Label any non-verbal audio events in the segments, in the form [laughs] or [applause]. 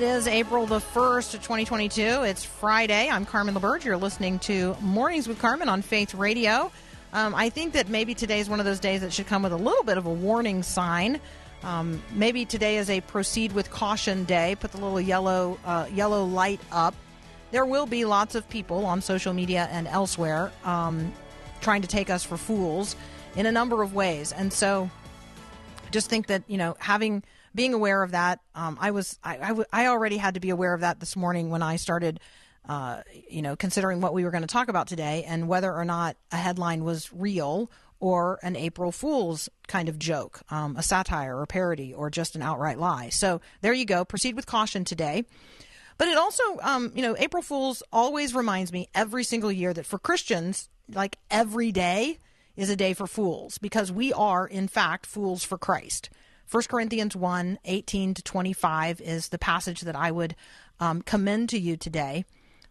It is April the 1st of 2022. It's Friday. I'm Carmen LaBerge. You're listening to Mornings with Carmen on Faith Radio. Um, I think that maybe today is one of those days that should come with a little bit of a warning sign. Um, maybe today is a proceed with caution day. Put the little yellow uh, yellow light up. There will be lots of people on social media and elsewhere um, trying to take us for fools in a number of ways, and so just think that you know having being aware of that um, i was I, I, w- I already had to be aware of that this morning when i started uh, you know considering what we were going to talk about today and whether or not a headline was real or an april fool's kind of joke um, a satire or parody or just an outright lie. So there you go. Proceed with caution today. But it also, um, you know, April Fool's always reminds me every single year that for Christians, like every day is a day for fools because we are, in fact, fools for Christ. 1 Corinthians 1 18 to 25 is the passage that I would um, commend to you today.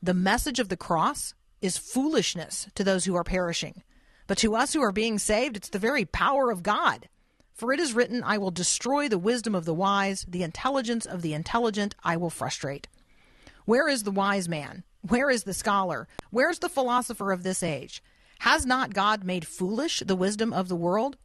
The message of the cross is foolishness to those who are perishing, but to us who are being saved, it's the very power of God. For it is written, I will destroy the wisdom of the wise, the intelligence of the intelligent I will frustrate. Where is the wise man? Where is the scholar? Where's the philosopher of this age? Has not God made foolish the wisdom of the world?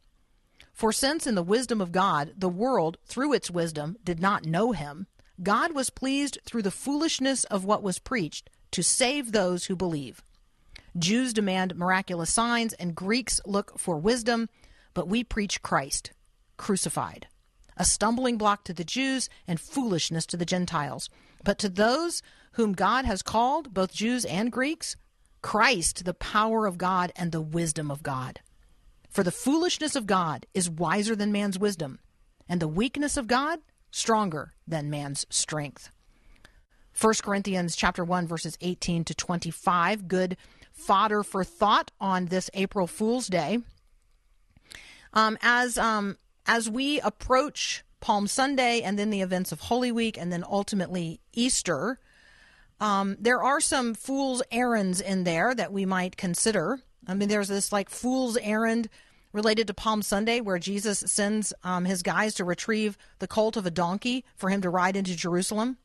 For since in the wisdom of God the world, through its wisdom, did not know him, God was pleased through the foolishness of what was preached to save those who believe. Jews demand miraculous signs, and Greeks look for wisdom, but we preach Christ, crucified. A stumbling block to the Jews and foolishness to the Gentiles. But to those whom God has called, both Jews and Greeks, Christ, the power of God and the wisdom of God. For the foolishness of God is wiser than man's wisdom, and the weakness of God stronger than man's strength. 1 Corinthians chapter 1 verses 18 to 25 good fodder for thought on this April Fool's Day. Um, as um, as we approach Palm Sunday and then the events of Holy Week and then ultimately Easter, um, there are some fool's errands in there that we might consider. I mean, there's this like fool's errand related to Palm Sunday where Jesus sends um, his guys to retrieve the colt of a donkey for him to ride into Jerusalem.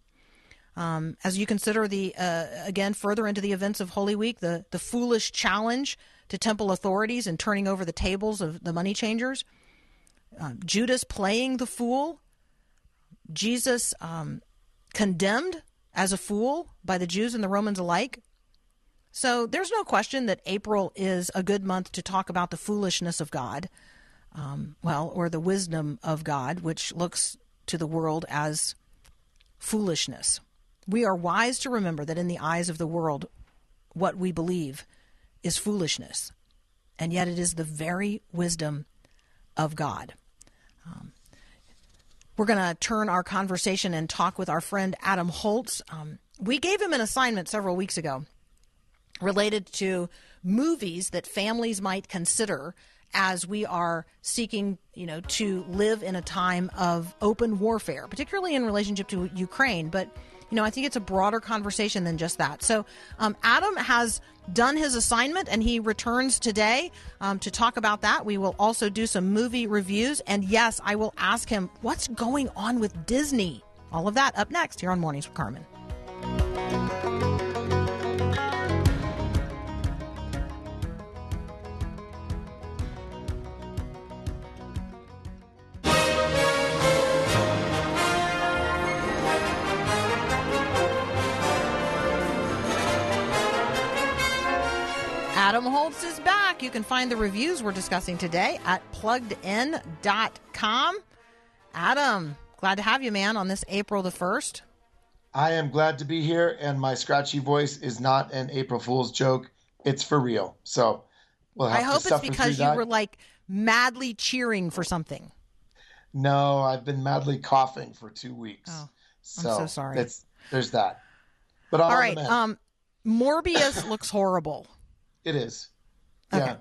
Um, as you consider the uh, again further into the events of Holy Week, the the foolish challenge to temple authorities and turning over the tables of the money changers, uh, Judas playing the fool, Jesus um, condemned as a fool by the Jews and the Romans alike. So there's no question that April is a good month to talk about the foolishness of God, um, well, or the wisdom of God, which looks to the world as foolishness. We are wise to remember that in the eyes of the world, what we believe is foolishness, and yet it is the very wisdom of God. Um, we're going to turn our conversation and talk with our friend Adam Holz. Um, we gave him an assignment several weeks ago related to movies that families might consider as we are seeking, you know, to live in a time of open warfare, particularly in relationship to Ukraine. But, you know, I think it's a broader conversation than just that. So, um, Adam has done his assignment and he returns today um, to talk about that. We will also do some movie reviews. And yes, I will ask him what's going on with Disney. All of that up next here on Mornings with Carmen. Adam Holz is back. You can find the reviews we're discussing today at pluggedin.com. Adam, glad to have you, man, on this April the 1st. I am glad to be here, and my scratchy voice is not an April Fool's joke. It's for real. So we'll have I hope it's because you that. were like madly cheering for something. No, I've been madly coughing for two weeks. Oh, so so sorry. There's that. But All the Um, Morbius [laughs] looks horrible. It is. Okay. Yeah.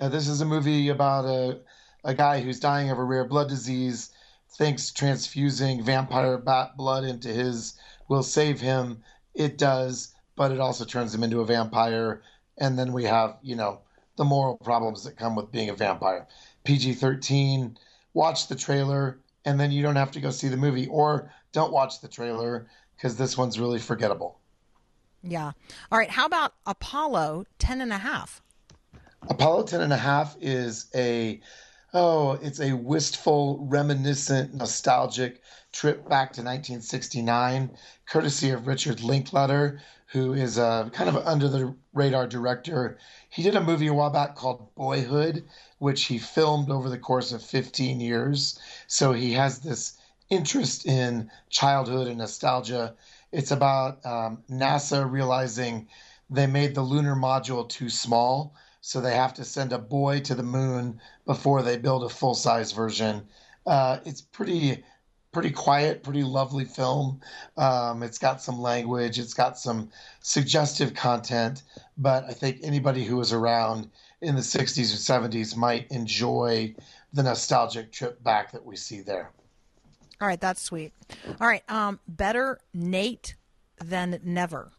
Uh, this is a movie about a, a guy who's dying of a rare blood disease, thinks transfusing vampire bat blood into his will save him. It does, but it also turns him into a vampire. And then we have, you know, the moral problems that come with being a vampire. PG 13, watch the trailer, and then you don't have to go see the movie, or don't watch the trailer because this one's really forgettable. Yeah. All right. How about Apollo 10 and a half? Apollo 10 and a half is a oh, it's a wistful, reminiscent, nostalgic trip back to 1969, courtesy of Richard Linklater, who is a kind of under the radar director. He did a movie a while back called Boyhood, which he filmed over the course of 15 years. So he has this interest in childhood and nostalgia. It's about um, NASA realizing they made the lunar module too small, so they have to send a boy to the moon before they build a full size version. Uh, it's pretty pretty quiet, pretty lovely film. Um, it's got some language, it's got some suggestive content, but I think anybody who was around in the 60s or 70s might enjoy the nostalgic trip back that we see there. All right. That's sweet. All right. Um, better Nate than never.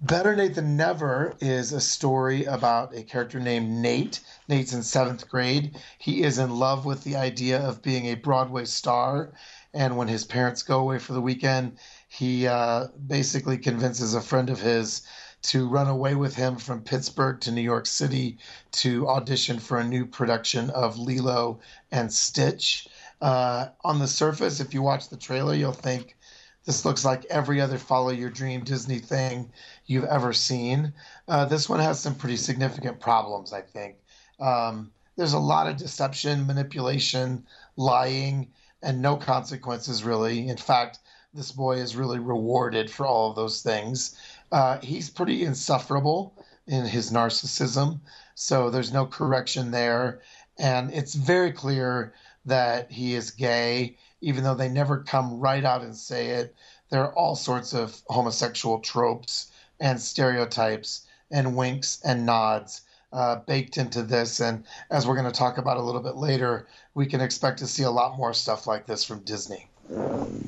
Better Nate Than Never is a story about a character named Nate. Nate's in seventh grade. He is in love with the idea of being a Broadway star. And when his parents go away for the weekend, he uh, basically convinces a friend of his to run away with him from Pittsburgh to New York City to audition for a new production of Lilo and Stitch. Uh, on the surface, if you watch the trailer, you'll think this looks like every other follow your dream Disney thing you've ever seen. Uh, this one has some pretty significant problems, I think. Um, there's a lot of deception, manipulation, lying, and no consequences, really. In fact, this boy is really rewarded for all of those things. Uh, he's pretty insufferable in his narcissism, so there's no correction there. And it's very clear that he is gay, even though they never come right out and say it. There are all sorts of homosexual tropes and stereotypes and winks and nods uh, baked into this. And as we're going to talk about a little bit later, we can expect to see a lot more stuff like this from Disney.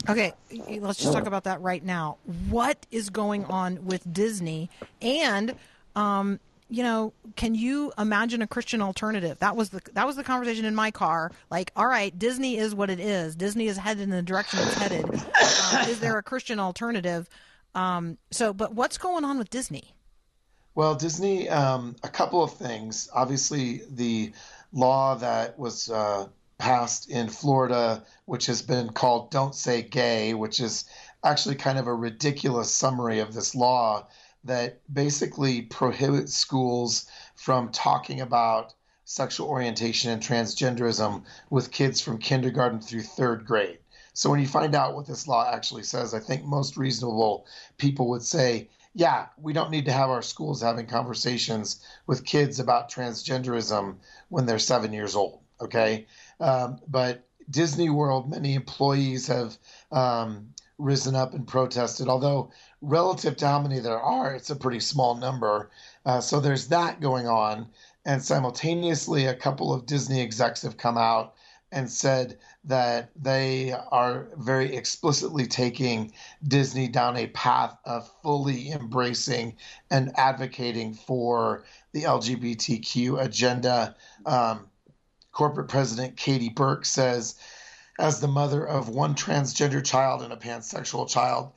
Okay, let's just talk about that right now. What is going on with Disney? And, um, you know, can you imagine a Christian alternative? That was the that was the conversation in my car. Like, all right, Disney is what it is. Disney is headed in the direction it's headed. Uh, is there a Christian alternative? Um, so, but what's going on with Disney? Well, Disney, um, a couple of things. Obviously, the law that was uh, passed in Florida, which has been called Don't Say Gay, which is actually kind of a ridiculous summary of this law that basically prohibits schools from talking about sexual orientation and transgenderism with kids from kindergarten through third grade. So when you find out what this law actually says, I think most reasonable people would say, yeah, we don't need to have our schools having conversations with kids about transgenderism when they're seven years old. Okay. Um, but Disney World, many employees have um, risen up and protested, although relative to how many there are, it's a pretty small number. Uh, so there's that going on. And simultaneously, a couple of Disney execs have come out and said that they are very explicitly taking Disney down a path of fully embracing and advocating for the LGBTQ agenda. Um, corporate president Katie Burke says, as the mother of one transgender child and a pansexual child,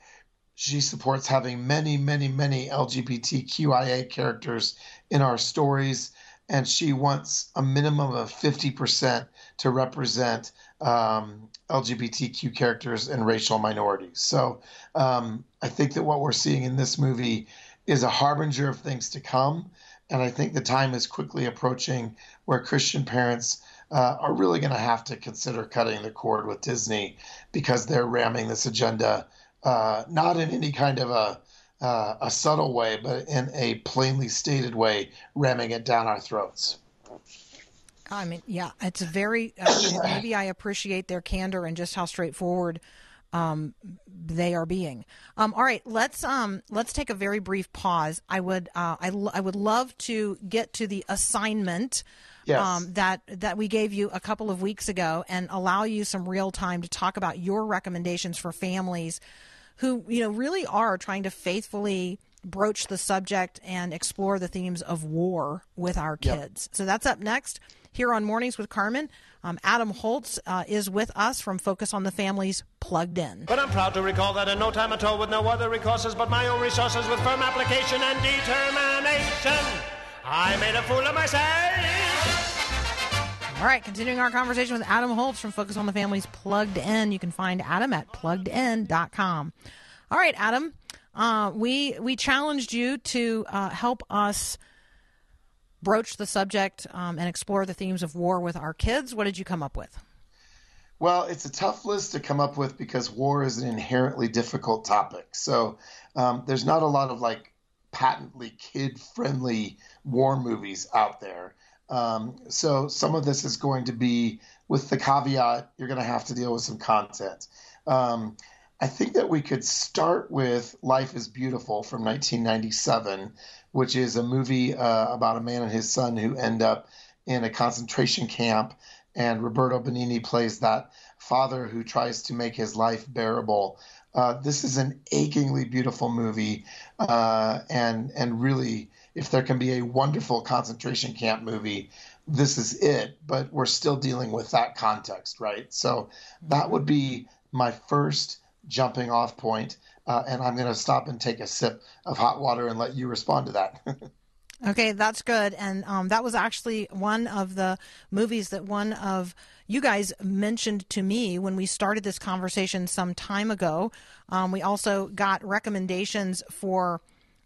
she supports having many, many, many LGBTQIA characters in our stories, and she wants a minimum of 50% to represent um, LGBTQ characters and racial minorities. So um, I think that what we're seeing in this movie is a harbinger of things to come. And I think the time is quickly approaching where Christian parents uh, are really going to have to consider cutting the cord with Disney because they're ramming this agenda uh, not in any kind of a uh, a subtle way, but in a plainly stated way, ramming it down our throats. I mean, yeah, it's a very. Uh, [coughs] maybe I appreciate their candor and just how straightforward um, they are being. Um, all right, let's um, let's take a very brief pause. I would uh, I, I would love to get to the assignment. Yes. Um, that that we gave you a couple of weeks ago, and allow you some real time to talk about your recommendations for families who you know really are trying to faithfully broach the subject and explore the themes of war with our Yep. kids. So that's up next here on Mornings with Carmen. Um, Adam Holz uh, is with us from Focus on the Families Plugged In. But I'm proud to recall that in no time at all, with no other resources but my own resources, with firm application and determination, I made a fool of myself. All right, continuing our conversation with Adam Holz from Focus on the Family's Plugged In. You can find Adam at pluggedin.com. All right, Adam, uh, we we challenged you to uh, help us broach the subject um, and explore the themes of war with our kids. What did you come up with? Well, it's a tough list to come up with because war is an inherently difficult topic. So um, there's not a lot of like patently kid friendly war movies out there. Um, so some of this is going to be with the caveat you're going to have to deal with some content. Um, I think that we could start with Life is Beautiful from 1997, which is a movie uh, about a man and his son who end up in a concentration camp. And Roberto Benigni plays that father who tries to make his life bearable. Uh, this is an achingly beautiful movie, uh, and and really, if there can be a wonderful concentration camp movie, this is it. But we're still dealing with that context, right? So that would be my first jumping off point, uh, and I'm going to stop and take a sip of hot water and let you respond to that. [laughs] Okay, that's good. And um, that was actually one of the movies that one of you guys mentioned to me when we started this conversation some time ago. Um, we also got recommendations for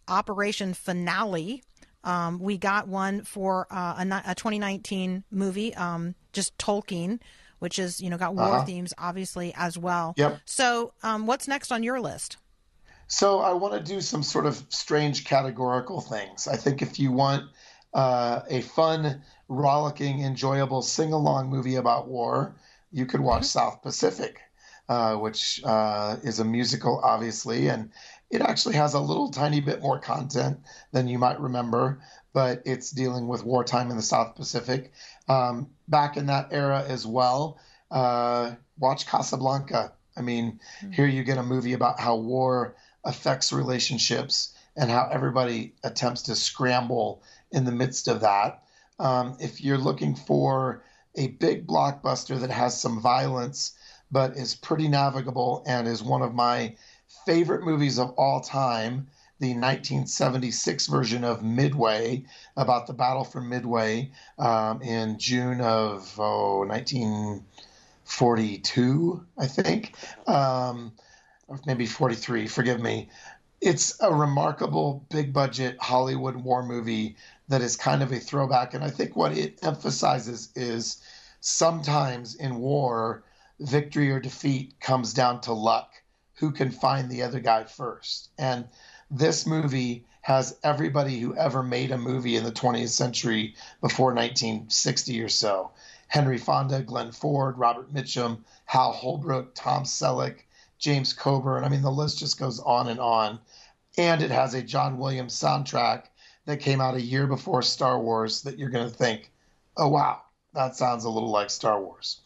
Operation Finale. Um, we got one for uh, a, a 2019 movie, um, just Tolkien, which is you know got war Uh-huh. themes obviously as well. Yep. So, um, what's next on your list? So I want to do some sort of strange categorical things. I think if you want uh, a fun, rollicking, enjoyable sing-along movie about war, you could watch South Pacific, uh, which uh, is a musical, obviously, and it actually has a little tiny bit more content than you might remember, but it's dealing with wartime in the South Pacific. Um, back in that era as well, uh, watch Casablanca. I mean, here you get a movie about how war affects relationships and how everybody attempts to scramble in the midst of that. Um, if you're looking for a big blockbuster that has some violence but is pretty navigable and is one of my favorite movies of all time, the 1976 version of Midway about the battle for Midway um, in June of oh, 1942, I think. Um, maybe 43, forgive me. It's a remarkable big budget Hollywood war movie that is kind of a throwback. And I think what it emphasizes is sometimes in war, victory or defeat comes down to luck. Who can find the other guy first? And this movie has everybody who ever made a movie in the 20th century before 1960 or so. Henry Fonda, Glenn Ford, Robert Mitchum, Hal Holbrook, Tom Selleck, James Coburn. I mean, the list just goes on and on. And it has a John Williams soundtrack that came out a year before Star Wars that you're going to think, oh, wow, that sounds a little like Star Wars.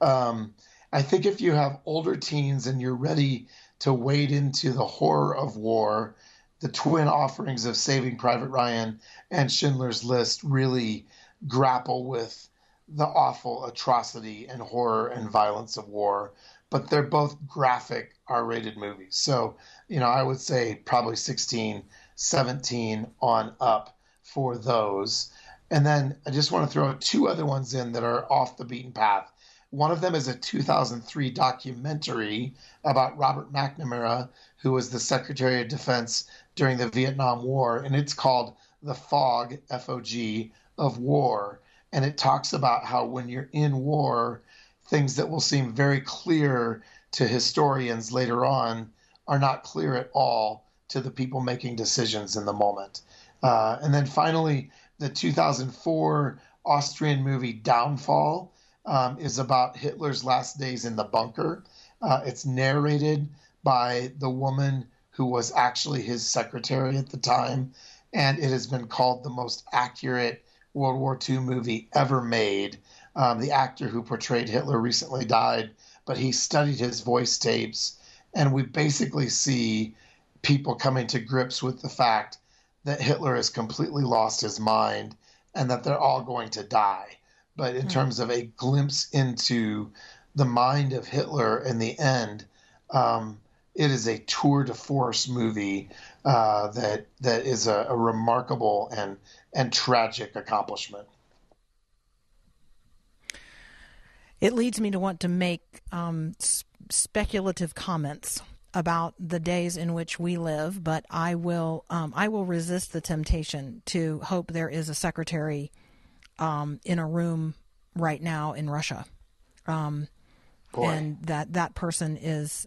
Um, I think if you have older teens and you're ready to wade into the horror of war, the twin offerings of Saving Private Ryan and Schindler's List really grapple with the awful atrocity and horror and violence of war. But they're both graphic R rated movies. So, you know, I would say probably 16, 17 on up for those. And then I just want to throw two other ones in that are off the beaten path. One of them is a 2003 documentary about Robert McNamara, who was the Secretary of Defense during the Vietnam War, and it's called The Fog, F O G, of War. And it talks about how when you're in war, things that will seem very clear to historians later on are not clear at all to the people making decisions in the moment. Uh, and then finally, the 2004 Austrian movie Downfall um, is about Hitler's last days in the bunker. Uh, it's narrated by the woman who was actually his secretary at the time, and it has been called the most accurate World War II movie ever made. Um, the actor who portrayed Hitler recently died, but he studied his voice tapes, and we basically see people coming to grips with the fact that Hitler has completely lost his mind and that they're all going to die. But in terms of a glimpse into the mind of Hitler in the end, um, it is a tour de force movie uh, that that is a, a remarkable and and tragic accomplishment. It leads me to want to make um, speculative comments about the days in which we live, but I will um, I will resist the temptation to hope there is a secretary um, in a room right now in Russia, um, and that that person is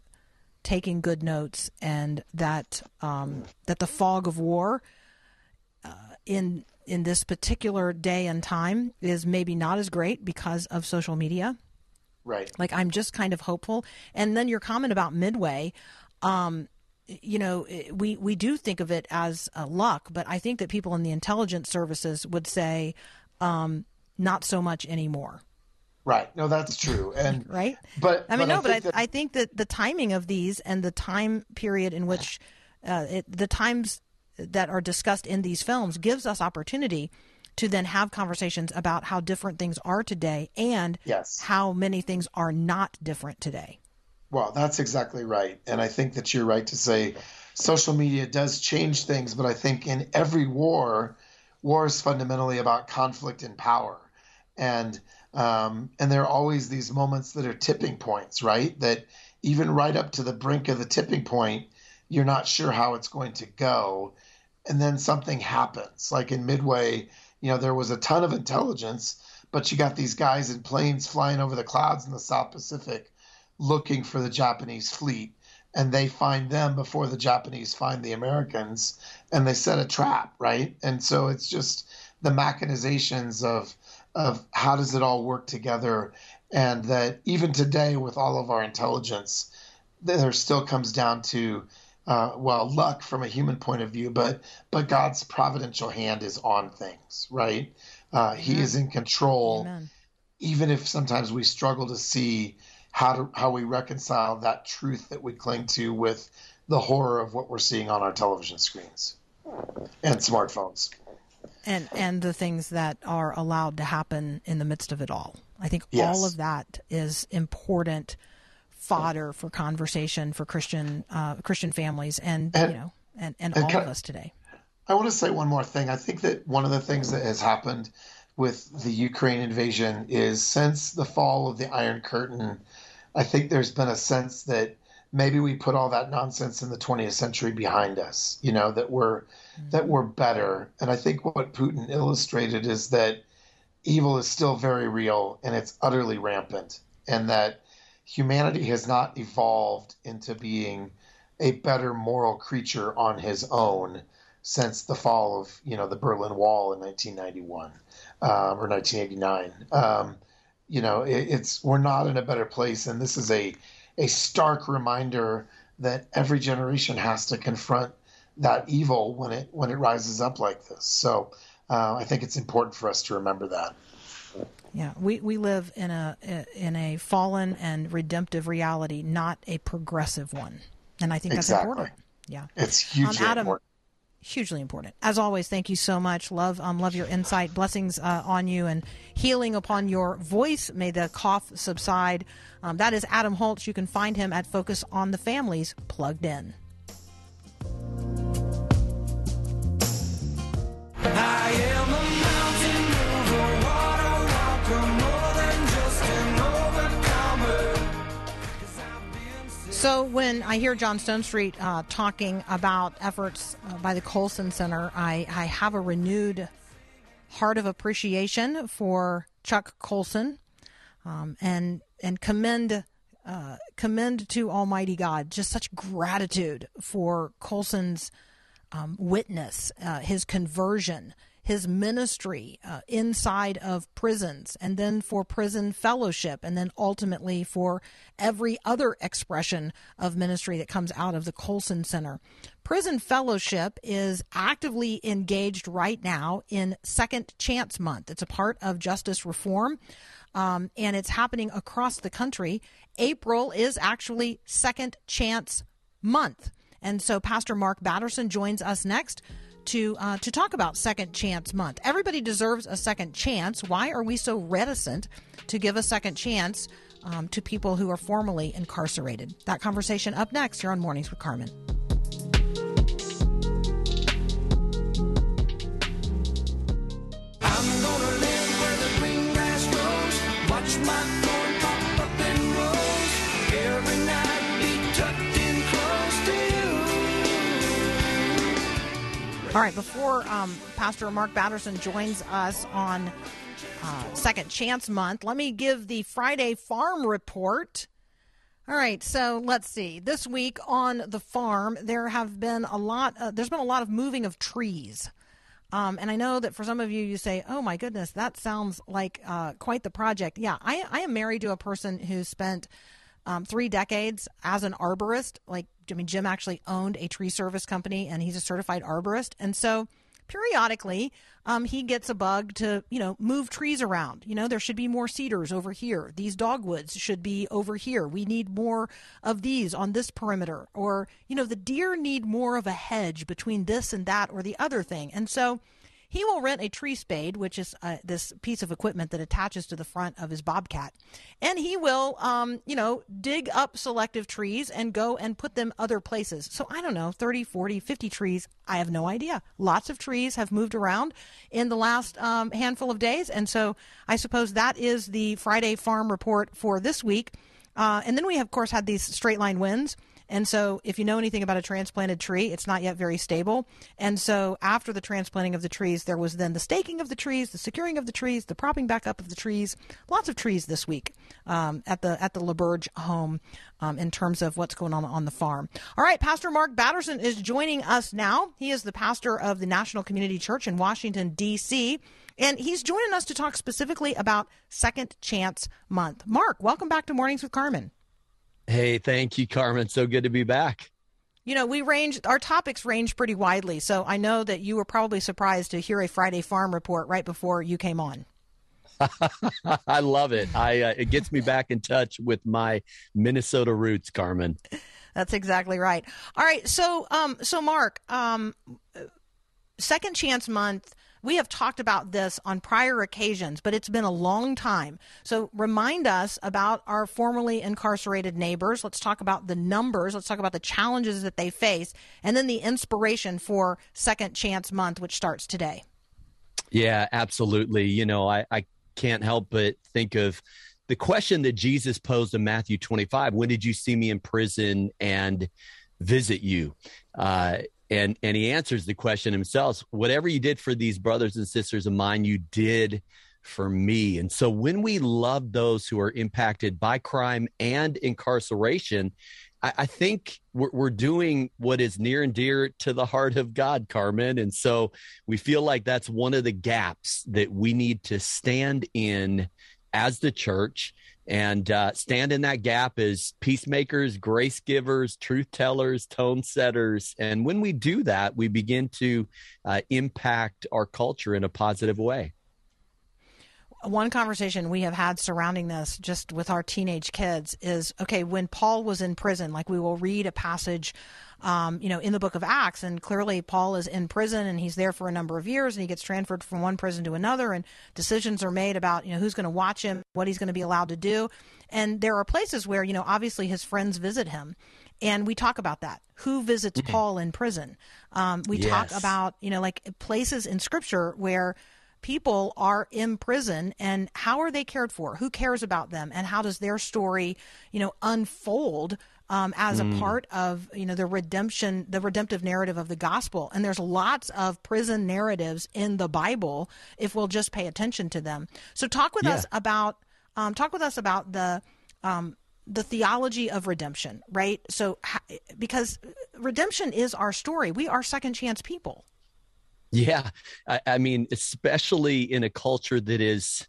taking good notes, and that um, that the fog of war uh, in in this particular day and time is maybe not as great because of social media. Right. Like I'm just kind of hopeful. And then your comment about Midway, um, you know, we we do think of it as a luck, but I think that people in the intelligence services would say um, not so much anymore. Right. No, that's true. And [laughs] Right? But I mean, no, but I, think that- I think that the timing of these and the time period in which uh, it, the times that are discussed in these films gives us opportunity to then have conversations about how different things are today and Yes. how many things are not different today. Well, that's exactly right. And I think that you're right to say social media does change things, but I think in every war, war is fundamentally about conflict and power. And um, and there are always these moments that are tipping points, right? That even right up to the brink of the tipping point, you're not sure how it's going to go. And then something happens. Like in Midway, you know, there was a ton of intelligence, but you got these guys in planes flying over the clouds in the South Pacific looking for the Japanese fleet, and they find them before the Japanese find the Americans, and they set a trap, right? And so it's just the mechanizations of of how does it all work together, and that even today with all of our intelligence, there still comes down to uh, well luck from a human point of view, but but God's providential hand is on things, right? Uh, he is in control Amen. even if sometimes we struggle to see how to how we reconcile that truth that we cling to with the horror of what we're seeing on our television screens and smartphones. and and the things that are allowed to happen in the midst of it all. I think Yes. all of that is important fodder for conversation for Christian uh, Christian families and, And- you know and, and, and all of us today. I want to say one more thing. I think that one of the things that has happened with the Ukraine invasion is since the fall of the Iron Curtain, I think there's been a sense that maybe we put all that nonsense in the 20th century behind us, you know, that we're that we're better. And I think what Putin illustrated is that evil is still very real and it's utterly rampant and that humanity has not evolved into being a better moral creature on his own since the fall of you know the Berlin Wall in 1991 um, or 1989. Um, you know, it, it's we're not in a better place, and this is a a stark reminder that every generation has to confront that evil when it when it rises up like this. So uh, I think it's important for us to remember that. Yeah, we, we live in a in a fallen and redemptive reality, not a progressive one, and I think that's Exactly. important. Yeah, It's hugely Adam, important. Hugely important. As always, thank you so much. Love um, love your insight. Blessings uh, on you and healing upon your voice. May the cough subside. Um, that is Adam Holz. You can find him at Focus on the Families plugged in. I So when I hear John Stonestreet uh, talking about efforts uh, by the Colson Center, I, I have a renewed heart of appreciation for Chuck Colson, um, and and commend uh, commend to Almighty God just such gratitude for Colson's um, witness, uh, his conversion, his ministry uh, inside of prisons, and then for prison fellowship, and then ultimately for every other expression of ministry that comes out of the Colson Center. Prison fellowship is actively engaged right now in Second Chance Month. It's a part of justice reform. Um, and it's happening across the country. April is actually Second Chance Month. And so Pastor Mark Batterson joins us next to uh, to talk about Second Chance Month. Everybody deserves a second chance. Why are we so reticent to give a second chance um, to people who are formerly incarcerated? That conversation up next here on Mornings with Carmen. Gonna live All right, before um, Pastor Mark Batterson joins us on uh, Second Chance Month, let me give the Friday Farm Report. All right, so let's see. This week on the farm, there have been a lot. Uh, there's been a lot of moving of trees, um, and I know that for some of you, you say, "Oh my goodness, that sounds like uh, quite the project." Yeah, I, I am married to a person who spent um, three decades as an arborist. Like, I mean, Jim actually owned a tree service company, and he's a certified arborist, and so periodically um, he gets a bug to you know move trees around. You know there should be more cedars over here. These dogwoods should be over here. We need more of these on this perimeter. Or you know the deer need more of a hedge between this and that or the other thing. And so he will rent a tree spade, which is uh, this piece of equipment that attaches to the front of his bobcat, and he will, um, you know, dig up selective trees and go and put them other places. So I don't know, 30, 40, 50 trees. I have no idea. Lots of trees have moved around in the last um, handful of days, and so I suppose that is the Friday Farm Report for this week. Uh, and then we have, of course, had these straight line winds. And so, if you know anything about a transplanted tree, it's not yet very stable. And so, after the transplanting of the trees, there was then the staking of the trees, the securing of the trees, the propping back up of the trees. Lots of trees this week um, at the at the LaBerge home um, in terms of what's going on on the farm. All right, Pastor Mark Batterson is joining us now. He is the pastor of the National Community Church in Washington D.C. And he's joining us to talk specifically about Second Chance Month. Mark, welcome back to Mornings with Carmen. Hey, thank you, Carmen. So good to be back. You know, we range, our topics range pretty widely. So I know that you were probably surprised to hear a Friday farm report right before you came on. [laughs] I love it. I uh, it gets me back in touch with my Minnesota roots, Carmen. That's exactly right. All right. So, um, so Mark, um, Second Chance Month, we have talked about this on prior occasions, but it's been a long time. So remind us about our formerly incarcerated neighbors. Let's talk about the numbers. Let's talk about the challenges that they face, and then the inspiration for Second Chance Month, which starts today. Yeah, absolutely. You know, I, I can't help but think of the question that Jesus posed in Matthew 25 When did you see me in prison and visit you? Uh, and and he answers the question himself whatever you did for these brothers and sisters of mine you did for me. And so when we love those who are impacted by crime and incarceration i, I think we're, we're doing what is near and dear to the heart of god carmen. And so we feel like that's one of the gaps that we need to stand in as the church and uh, stand in that gap as peacemakers, grace givers, truth tellers, tone setters. And when we do that, we begin to uh, impact our culture in a positive way. One conversation we have had surrounding this just with our teenage kids is okay, when Paul was in prison, like we will read a passage um, you know, in the book of Acts. And clearly, Paul is in prison and he's there for a number of years and he gets transferred from one prison to another. And decisions are made about, you know, who's going to watch him, what he's going to be allowed to do. And there are places where, you know, obviously his friends visit him. And we talk about that. Who visits Paul in prison? Um, we talk about, you know, like places in scripture where people are in prison and how are they cared for who cares about them and how does their story you know unfold um, as a part of you know the redemption the redemptive narrative of the gospel and there's lots of prison narratives in the bible if we'll just pay attention to them so talk with Yeah. us about um, talk with us about the um, the theology of redemption, right? So, ha- because redemption is our story, we are second chance people. Yeah. I, I mean, especially in a culture that is,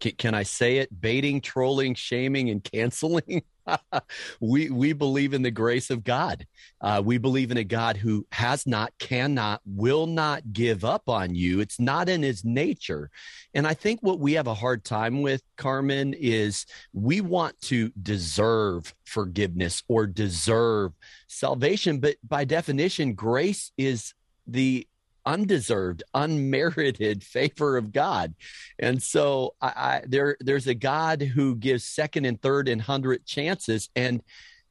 can, can I say it, baiting, trolling, shaming, and canceling? [laughs] we we believe in the grace of God. Uh, we believe in a God who has not, cannot, will not give up on you. It's not in His nature. And I think what we have a hard time with, Carmen, is we want to deserve forgiveness or deserve salvation. But by definition, grace is the undeserved, unmerited [laughs] favor of God. And so I, I, there, there's a God who gives second and third and hundred chances. And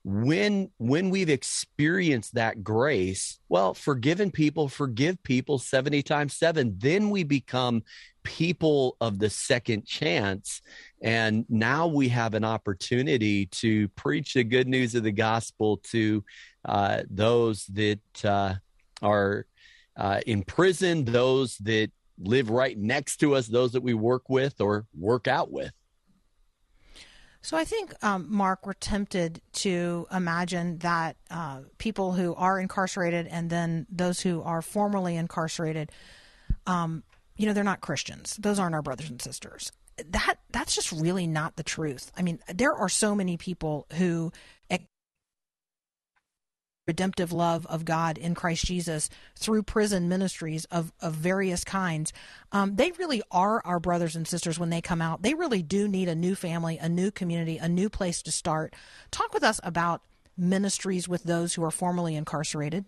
when when we've experienced that grace, well, forgiven people forgive people 70 times 7, then we become people of the second chance and now we have an opportunity to preach the good news of the gospel to uh, those that uh, are uh, in prison, those that live right next to us, those that we work with or work out with. So I think, um, Mark, we're tempted to imagine that uh, people who are incarcerated and then those who are formerly incarcerated, um, you know, they're not Christians. Those aren't our brothers and sisters. That that's just really not the truth. I mean, there are so many people who redemptive love of God in Christ Jesus through prison ministries of, of various kinds. Um, they really are our brothers and sisters when they come out. They really do need a new family, a new community, a new place to start. Talk with us about ministries with those who are formerly incarcerated.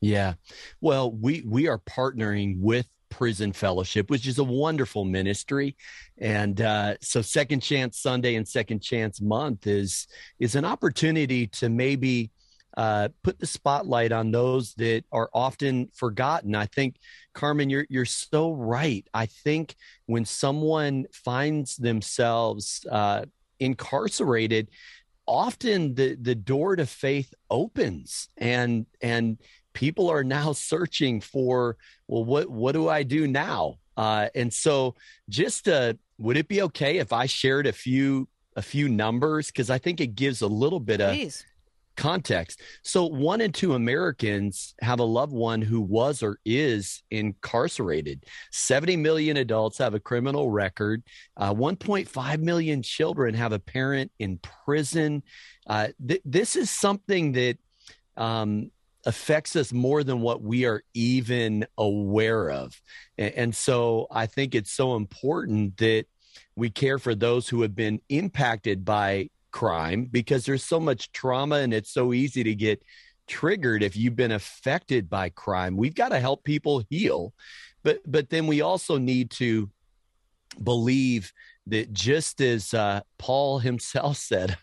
Yeah. Well, we we are partnering with Prison Fellowship, which is a wonderful ministry, and uh, so Second Chance Sunday and Second Chance Month is is an opportunity to maybe uh, put the spotlight on those that are often forgotten. I think, Carmen, you're you're so right. I think when someone finds themselves uh, incarcerated, often the the door to faith opens, and and people are now searching for well, what what do I do now? Uh, and so, just uh, would it be okay if I shared a few a few numbers because I think it gives a little bit Please. Context. So, one in two Americans have a loved one who was or is incarcerated. 70 million adults have a criminal record. Uh, 1.5 million children have a parent in prison. Uh, th- this is something that um, affects us more than what we are even aware of. And, and so, I think it's so important that we care for those who have been impacted by crime because there's so much trauma and it's so easy to get triggered if you've been affected by crime. We've got to help people heal. But but then we also need to believe that just as uh, Paul himself [laughs] said,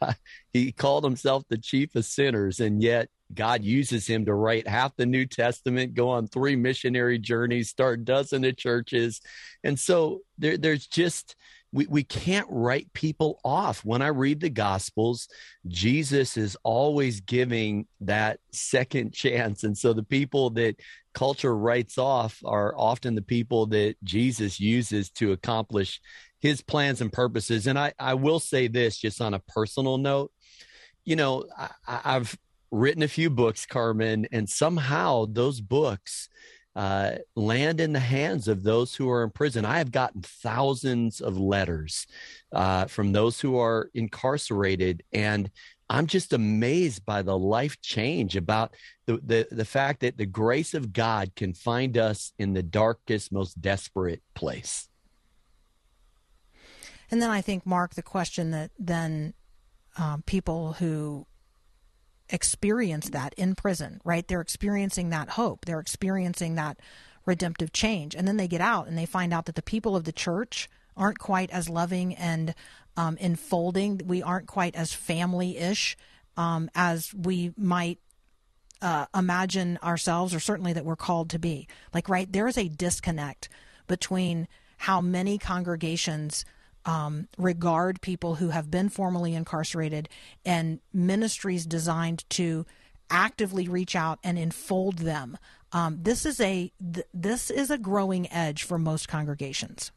he called himself the chief of sinners, and yet God uses him to write half the New Testament, go on three missionary journeys, start dozens of churches, and so there, there's just we, we can't write people off. When I read the Gospels, Jesus is always giving that second [laughs] chance. And so the people that culture writes off are often the people that Jesus uses to accomplish his plans and purposes. And I, I will say this just on a personal note. You know, I, I've written a few books, Carmen, and somehow those books uh, land in the hands of those who are in prison. I have gotten thousands of letters uh, from those who are incarcerated, and I'm just amazed by the life change about the, the, the fact that the grace of God can find us in the darkest, most desperate place. And then I think, Mark, the question that then um, people who experience that in prison, right? They're experiencing that hope. They're experiencing that redemptive change. And then they get out and they find out that the people of the church aren't quite as loving and um, enfolding. We aren't quite as family ish um, as we might uh, imagine ourselves, or certainly that we're called to be. Like, right, there is a disconnect between how many congregations um, regard people who have been formally incarcerated and ministries designed to actively reach out and enfold them. Um, this is a th- this is a growing edge for most congregations.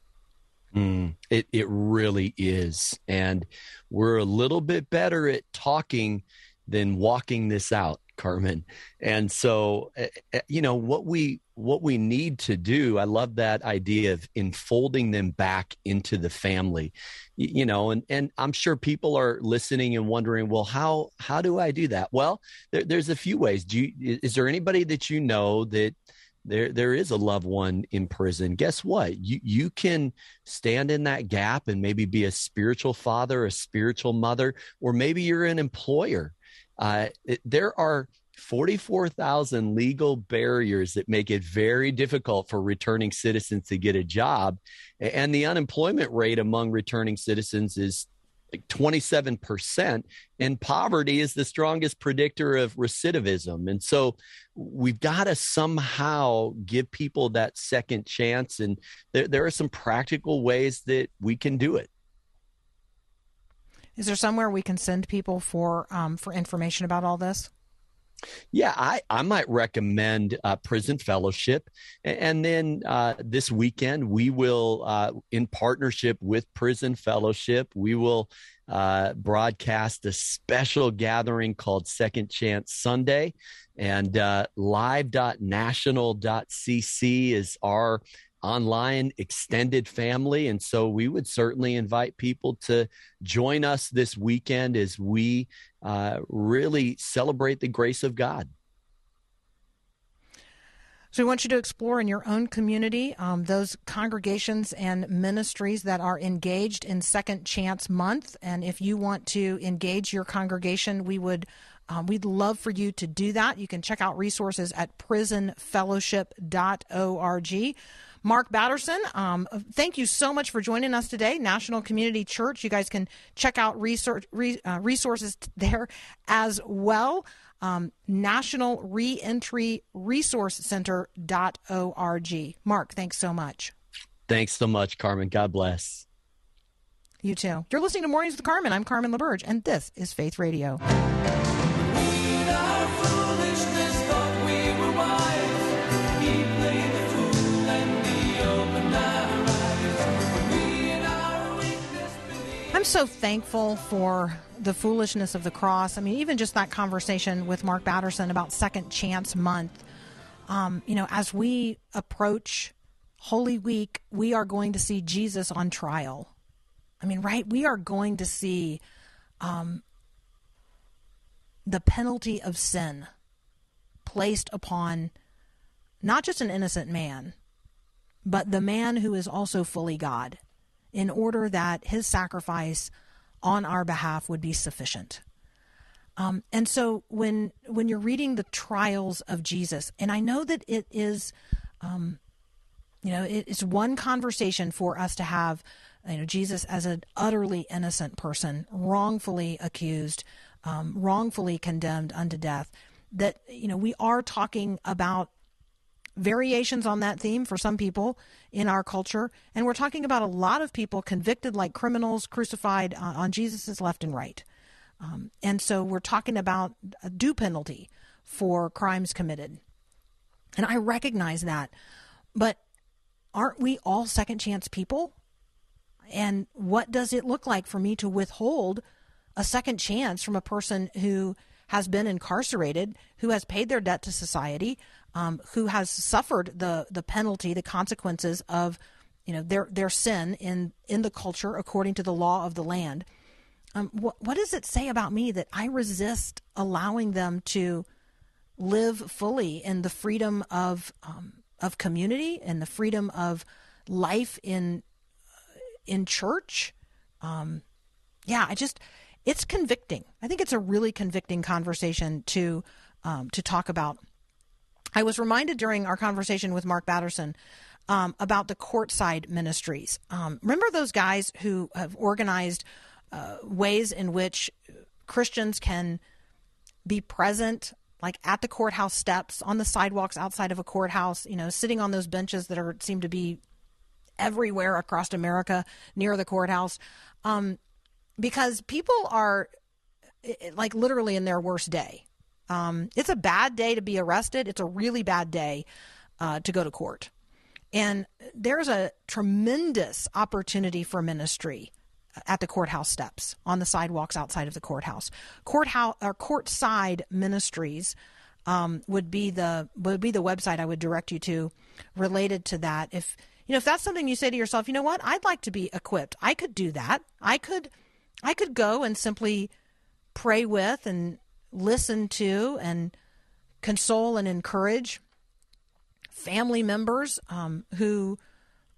Mm, it it really is, and we're a little bit better at talking than walking this out, Carmen. And so, uh, uh, you know what we what we need to do. I love that idea of enfolding them back into the family. You, you know, and and I'm sure people are listening and wondering, well, how how do I do that? Well, there, there's a few ways. Do you, is there anybody that you know that there there is a loved one in prison guess what you you can stand in that gap and maybe be a spiritual father a spiritual mother or maybe you're an employer uh, it, there are 44,000 legal barriers that make it very difficult for returning citizens to get a job. And the unemployment rate among returning citizens is like 27%. And poverty is the strongest predictor of recidivism. And so we've got to somehow give people that second chance. And there, there are some practical ways that we can do it. Is there somewhere we can send people for um, for information about all this? Yeah, I, I might recommend uh, Prison Fellowship. And then uh, this weekend, we will, uh, in partnership with Prison Fellowship, we will uh, broadcast a special gathering called Second Chance Sunday. And uh, live.national.cc is our online extended family. And so we would certainly invite people to join us this weekend as we uh, really celebrate the grace of God. So we want you to explore in your own community um, those congregations and ministries that are engaged in Second Chance Month. And if you want to engage your congregation, we would um, we'd love for you to do that. You can check out resources at prisonfellowship.org. Mark Batterson, um, thank you so much for joining us today. National Community Church. You guys can check out research, re, uh, resources there as well. Um, National Reentry Resource Center.org. Mark, thanks so much. Thanks so much, Carmen. God bless. You too. You're listening to Mornings with Carmen. I'm Carmen LaBerge, and this is Faith Radio. I'm so thankful for the foolishness of the cross. I mean, even just that conversation with Mark Batterson about Second Chance Month. Um, you know, as we approach Holy Week, we are going to see Jesus on trial. I mean, right? We are going to see um, the penalty of sin placed upon not just an innocent man, but the man who is also fully God in order that his sacrifice on our behalf would be sufficient. Um, and so when when you're reading the trials of Jesus, and I know that it is, um, you know, it, it's one conversation for us to have, you know, Jesus as an utterly innocent person, wrongfully accused, um, wrongfully condemned unto death. That you know we are talking about variations on that theme for some people in our culture. And we're talking about a lot of people convicted like criminals, crucified uh, on Jesus' left and right. Um, and so we're talking about a due penalty for crimes committed. And I recognize that. But aren't we all second chance people? And what does it look like for me to withhold a second chance from a person who has been incarcerated, who has paid their debt to society, um, who has suffered the the penalty, the consequences of you know their their sin in in the culture according to the law of the land. Um, what what does it say about me that I resist allowing them to live fully in the freedom of um, of community and the freedom of life in in church? Um, yeah, I just it's convicting. I think it's a really convicting conversation to um, to talk about I was reminded during our conversation with Mark Batterson um, about the courtside ministries. Um, remember those guys who have organized uh, ways in which Christians can be present, like at the courthouse steps, on the sidewalks outside of a courthouse, you know, sitting on those benches that are seem to be everywhere across America near the courthouse, um, because people are like literally in their worst day. Um, it's a bad day to be arrested. It's a really bad day uh, to go to court. And there's a tremendous opportunity for ministry at the courthouse steps, on the sidewalks outside of the courthouse. Courthouse or courtside ministries um, would be the would be the website I would direct you to related to that. If you know if that's something you say to yourself, you know what, I'd like to be equipped. I could do that. I could I could go and simply pray with and listen to and console and encourage family members um, who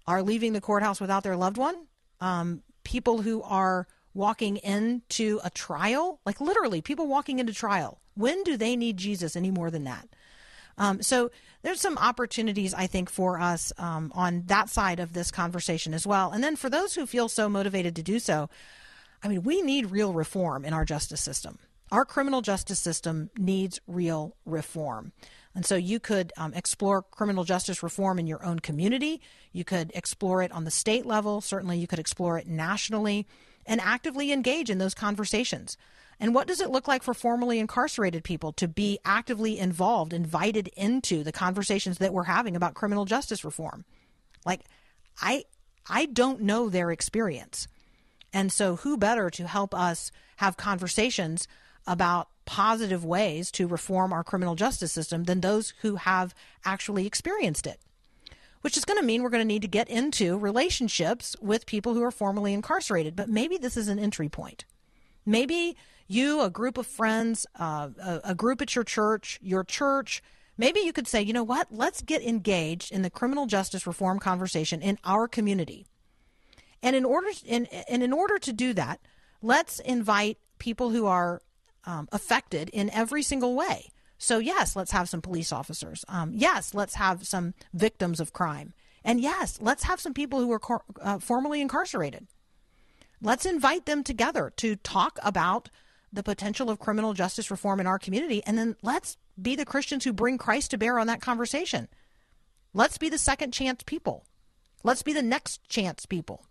are leaving the courthouse without their loved one, um, people who are walking into a trial, like literally people walking into trial. When do they need Jesus any more than that? Um, so there's some opportunities, I think, for us um, on that side of this conversation as well. And then for those who feel so motivated to do so, I mean, we need real reform in our justice system. Our criminal justice system needs real reform. And so you could um, explore criminal justice reform in your own community. You could explore it on the state level. Certainly, you could explore it nationally and actively engage in those conversations. And what does it look like for formerly incarcerated people to be actively involved, invited into the conversations that we're having about criminal justice reform? Like, I, I don't know their experience. And so, who better to help us have conversations about positive ways to reform our criminal justice system than those who have actually experienced it? Which is going to mean we're going to need to get into relationships with people who are formerly incarcerated. But maybe this is an entry point. Maybe you, a group of friends, uh, a, a group at your church, your church, maybe you could say, you know what, let's get engaged in the criminal justice reform conversation in our community. And in order and, and in order to do that, let's invite people who are um, affected in every single way. So yes, let's have some police officers. Um, yes, let's have some victims of crime. And yes, let's have some people who are cor- uh, formerly incarcerated. Let's invite them together to talk about the potential of criminal justice reform in our community. And then let's be the Christians who bring Christ to bear on that conversation. Let's be the second chance people. Let's be the next chance people.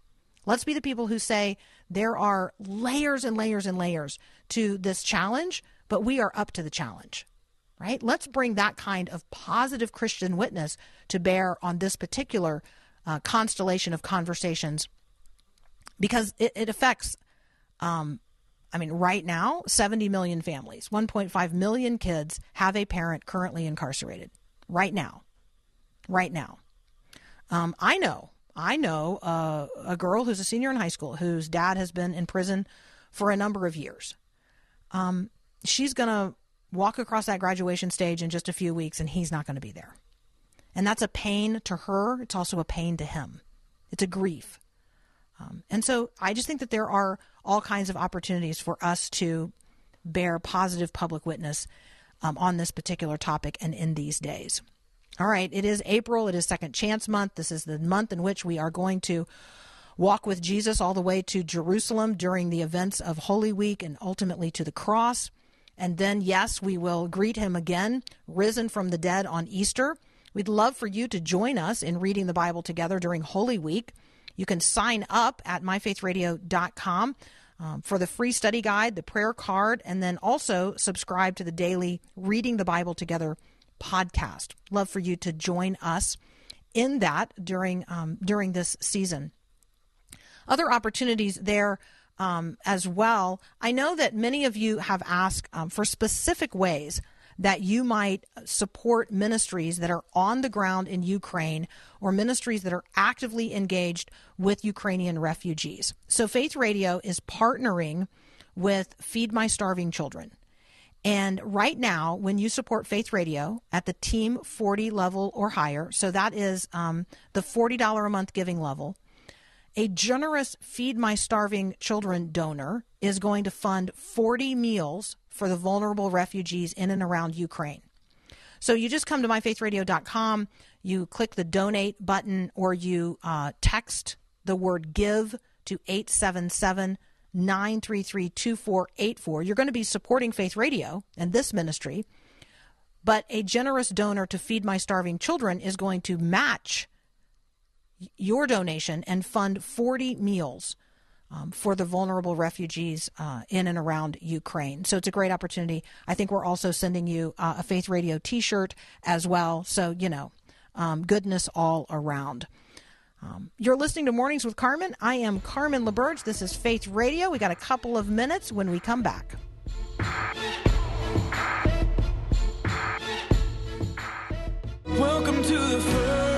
Let's be the people who say there are layers and layers and layers to this challenge, but we are up to the challenge, right? Let's bring that kind of positive Christian witness to bear on this particular uh, constellation of conversations because it, it affects, um, I mean, right now, 70 million families, 1.5 million kids have a parent currently incarcerated right now. Right now. Um, I know I know uh, a girl who's a senior in high school whose dad has been in prison for a number of years. Um, she's going to walk across that graduation stage in just a few weeks, and he's not going to be there. And that's a pain to her. It's also a pain to him. It's a grief. Um, and so I just think that there are all kinds of opportunities for us to bear positive public witness um, on this particular topic and in these days. All right, it is April. It is Second Chance Month. This is the month in which we are going to walk with Jesus all the way to Jerusalem during the events of Holy Week and ultimately to the cross. And then, yes, we will greet him again, risen from the dead on Easter. We'd love for you to join us in reading the Bible together during Holy Week. You can sign up at myfaithradio.com um, for the free study guide, the prayer card, and then also subscribe to the daily Reading the Bible Together podcast. Love for you to join us in that during um, during this season. Other opportunities there um, as well. I know that many of you have asked um, for specific ways that you might support ministries that are on the ground in Ukraine or ministries that are actively engaged with Ukrainian refugees. So Faith Radio is partnering with Feed My Starving Children. And right now, when you support Faith Radio at the Team 40 level or higher, so that is um, the $40 a month giving level, a generous Feed My Starving Children donor is going to fund 40 meals for the vulnerable refugees in and around Ukraine. So you just come to myfaithradio.com, you click the donate button, or you uh, text the word give to 877 933 2484. You're going to be supporting Faith Radio and this ministry, but a generous donor to Feed My Starving Children is going to match your donation and fund 40 meals um, for the vulnerable refugees uh, in and around Ukraine. So it's a great opportunity. I think we're also sending you uh, a Faith Radio t shirt as well. So, you know, um, goodness all around. Um, you're listening to Mornings with Carmen. I am Carmen LaBerge. This is Faith Radio. We got a couple of minutes when we come back. Welcome to the First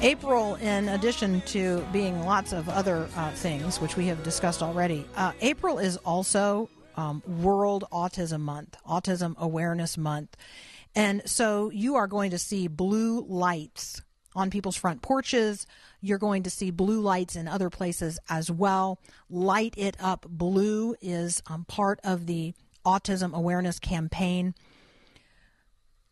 April, in addition to being lots of other uh, things, which we have discussed already, uh, April is also um, World Autism Month, Autism Awareness Month. And so you are going to see blue lights on people's front porches. You're going to see blue lights in other places as well. Light It Up Blue is um, part of the Autism Awareness Campaign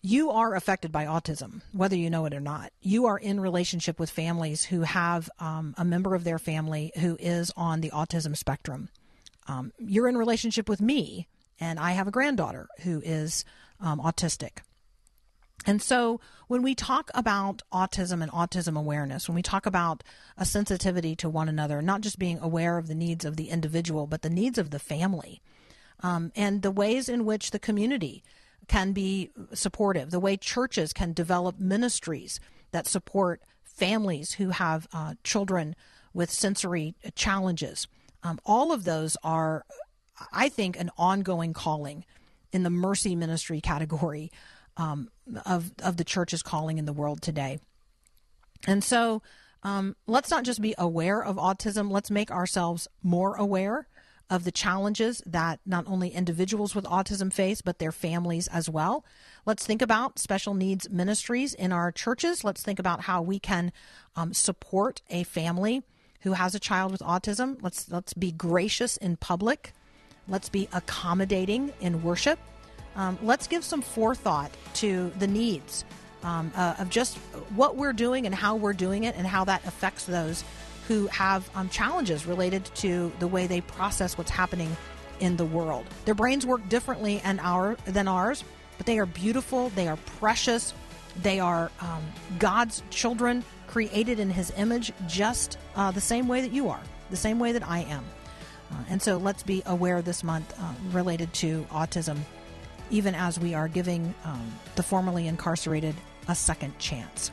you are affected by autism, whether you know it or not. You are in relationship with families who have um, a member of their family who is on the autism spectrum. Um, you're in relationship with me, and I have a granddaughter who is um, autistic. And so, when we talk about autism and autism awareness, when we talk about a sensitivity to one another, not just being aware of the needs of the individual, but the needs of the family, um, and the ways in which the community can be supportive, the way churches can develop ministries that support families who have uh, children with sensory challenges. Um, all of those are, I think, an ongoing calling in the mercy ministry category um, of of the church's calling in the world today. And so, um, let's not just be aware of autism. Let's make ourselves more aware of the challenges that not only individuals with autism face, but their families as well. Let's think about special needs ministries in our churches. Let's think about how we can um, support a family who has a child with autism. Let's let's be gracious in public. Let's be accommodating in worship. Um, let's give some forethought to the needs um, uh, of just what we're doing and how we're doing it, and how that affects those who have um, challenges related to the way they process what's happening in the world. Their brains work differently and our, than ours, but they are beautiful, they are precious, they are um, God's children created in His image, just uh, the same way that you are, the same way that I am. Uh, and so let's be aware this month uh, related to autism, even as we are giving um, the formerly incarcerated a second chance.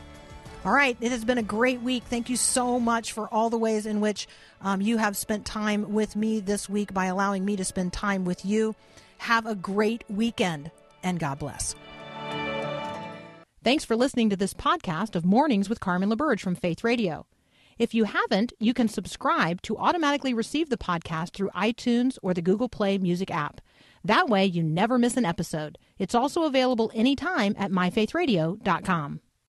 All right, it has been a great week. Thank you so much for all the ways in which um, you have spent time with me this week by allowing me to spend time with you. Have a great weekend, and God bless. Thanks for listening to this podcast of Mornings with Carmen LaBerge from Faith Radio. If you haven't, you can subscribe to automatically receive the podcast through iTunes or the Google Play Music app. That way, you never miss an episode. It's also available anytime at myfaithradio.com.